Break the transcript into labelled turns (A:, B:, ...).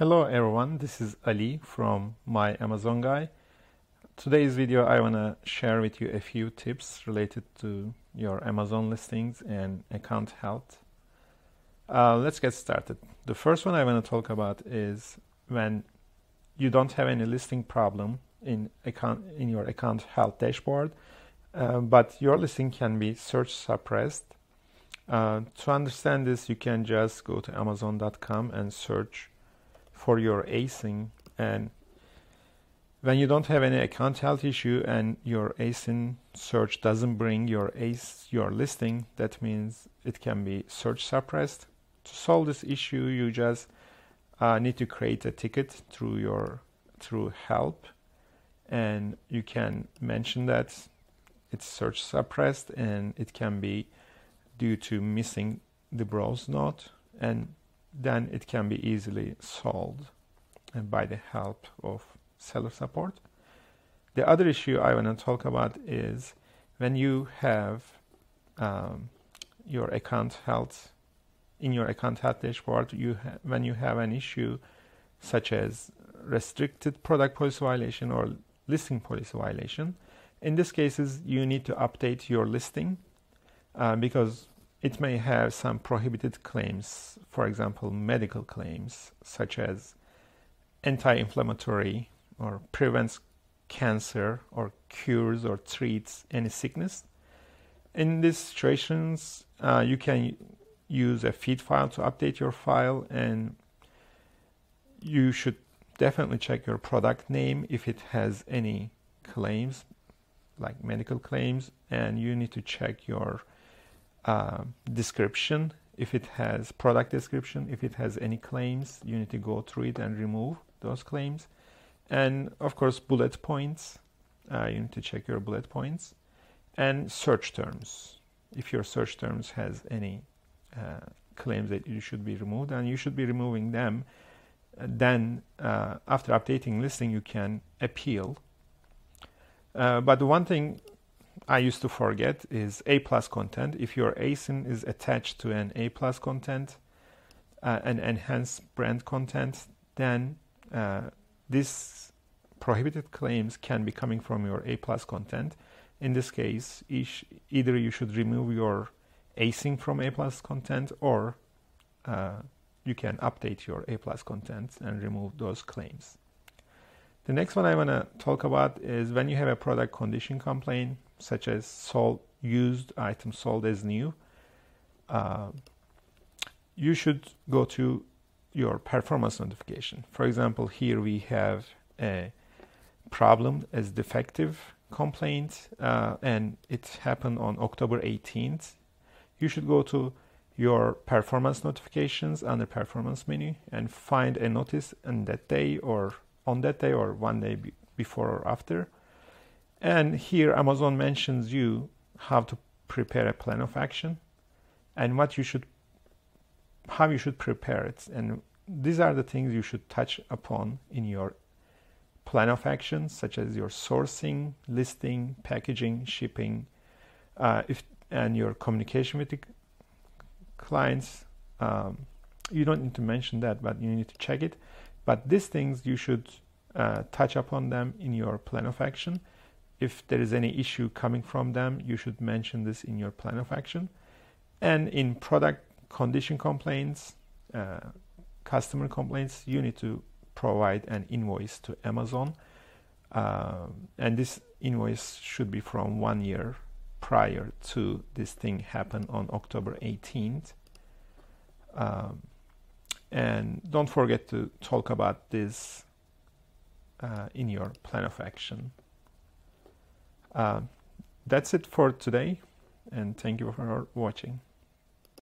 A: Hello everyone, this is Ali from My Amazon Guy. Today's video I want to share with you a few tips related to your Amazon listings and account health. Uh, let's get started. The first one I want to talk about is when you don't have any listing problem in account in your account health dashboard, uh, but your listing can be search suppressed. Uh, to understand this, you can just go to Amazon.com and search for your ASIN and when you don't have any account health issue and your ASIN search doesn't bring your ACE your listing, that means it can be search suppressed. To solve this issue, you just uh, need to create a ticket through your through help, and you can mention that it's search suppressed and it can be due to missing the browse node. And then it can be easily solved by the help of seller support. The other issue I want to talk about is when you have um, your account health in your account health dashboard, you ha- when you have an issue such as restricted product policy violation or listing policy violation, in these cases you need to update your listing uh, because it may have some prohibited claims, for example, medical claims such as anti inflammatory or prevents cancer or cures or treats any sickness. In these situations, uh, you can use a feed file to update your file, and you should definitely check your product name if it has any claims, like medical claims, and you need to check your uh, description if it has product description if it has any claims you need to go through it and remove those claims. And of course bullet points uh, you need to check your bullet points. And search terms if your search terms has any uh, claims that you should be removed and you should be removing them then uh, after updating listing you can appeal. Uh, but the one thing I used to forget is A plus content. If your ASIN is attached to an A plus content, uh, an enhanced brand content, then uh, these prohibited claims can be coming from your A plus content. In this case, each, either you should remove your ASIN from A plus content or uh, you can update your A plus content and remove those claims. The next one I want to talk about is when you have a product condition complaint, such as sold used item sold as new, uh, you should go to your performance notification. For example, here we have a problem as defective complaint, uh, and it happened on October 18th. You should go to your performance notifications under performance menu and find a notice on that day or on that day or one day before or after and here Amazon mentions you how to prepare a plan of action and what you should how you should prepare it. And these are the things you should touch upon in your plan of action such as your sourcing listing packaging shipping uh, if and your communication with the clients. Um, you don't need to mention that but you need to check it. But these things you should uh, touch upon them in your plan of action if there is any issue coming from them, you should mention this in your plan of action. And in product condition complaints, uh, customer complaints, you need to provide an invoice to Amazon. Uh, and this invoice should be from one year prior to this thing happen on October 18th. Um, and don't forget to talk about this uh, in your plan of action. Uh, that's it for today, and thank you for watching.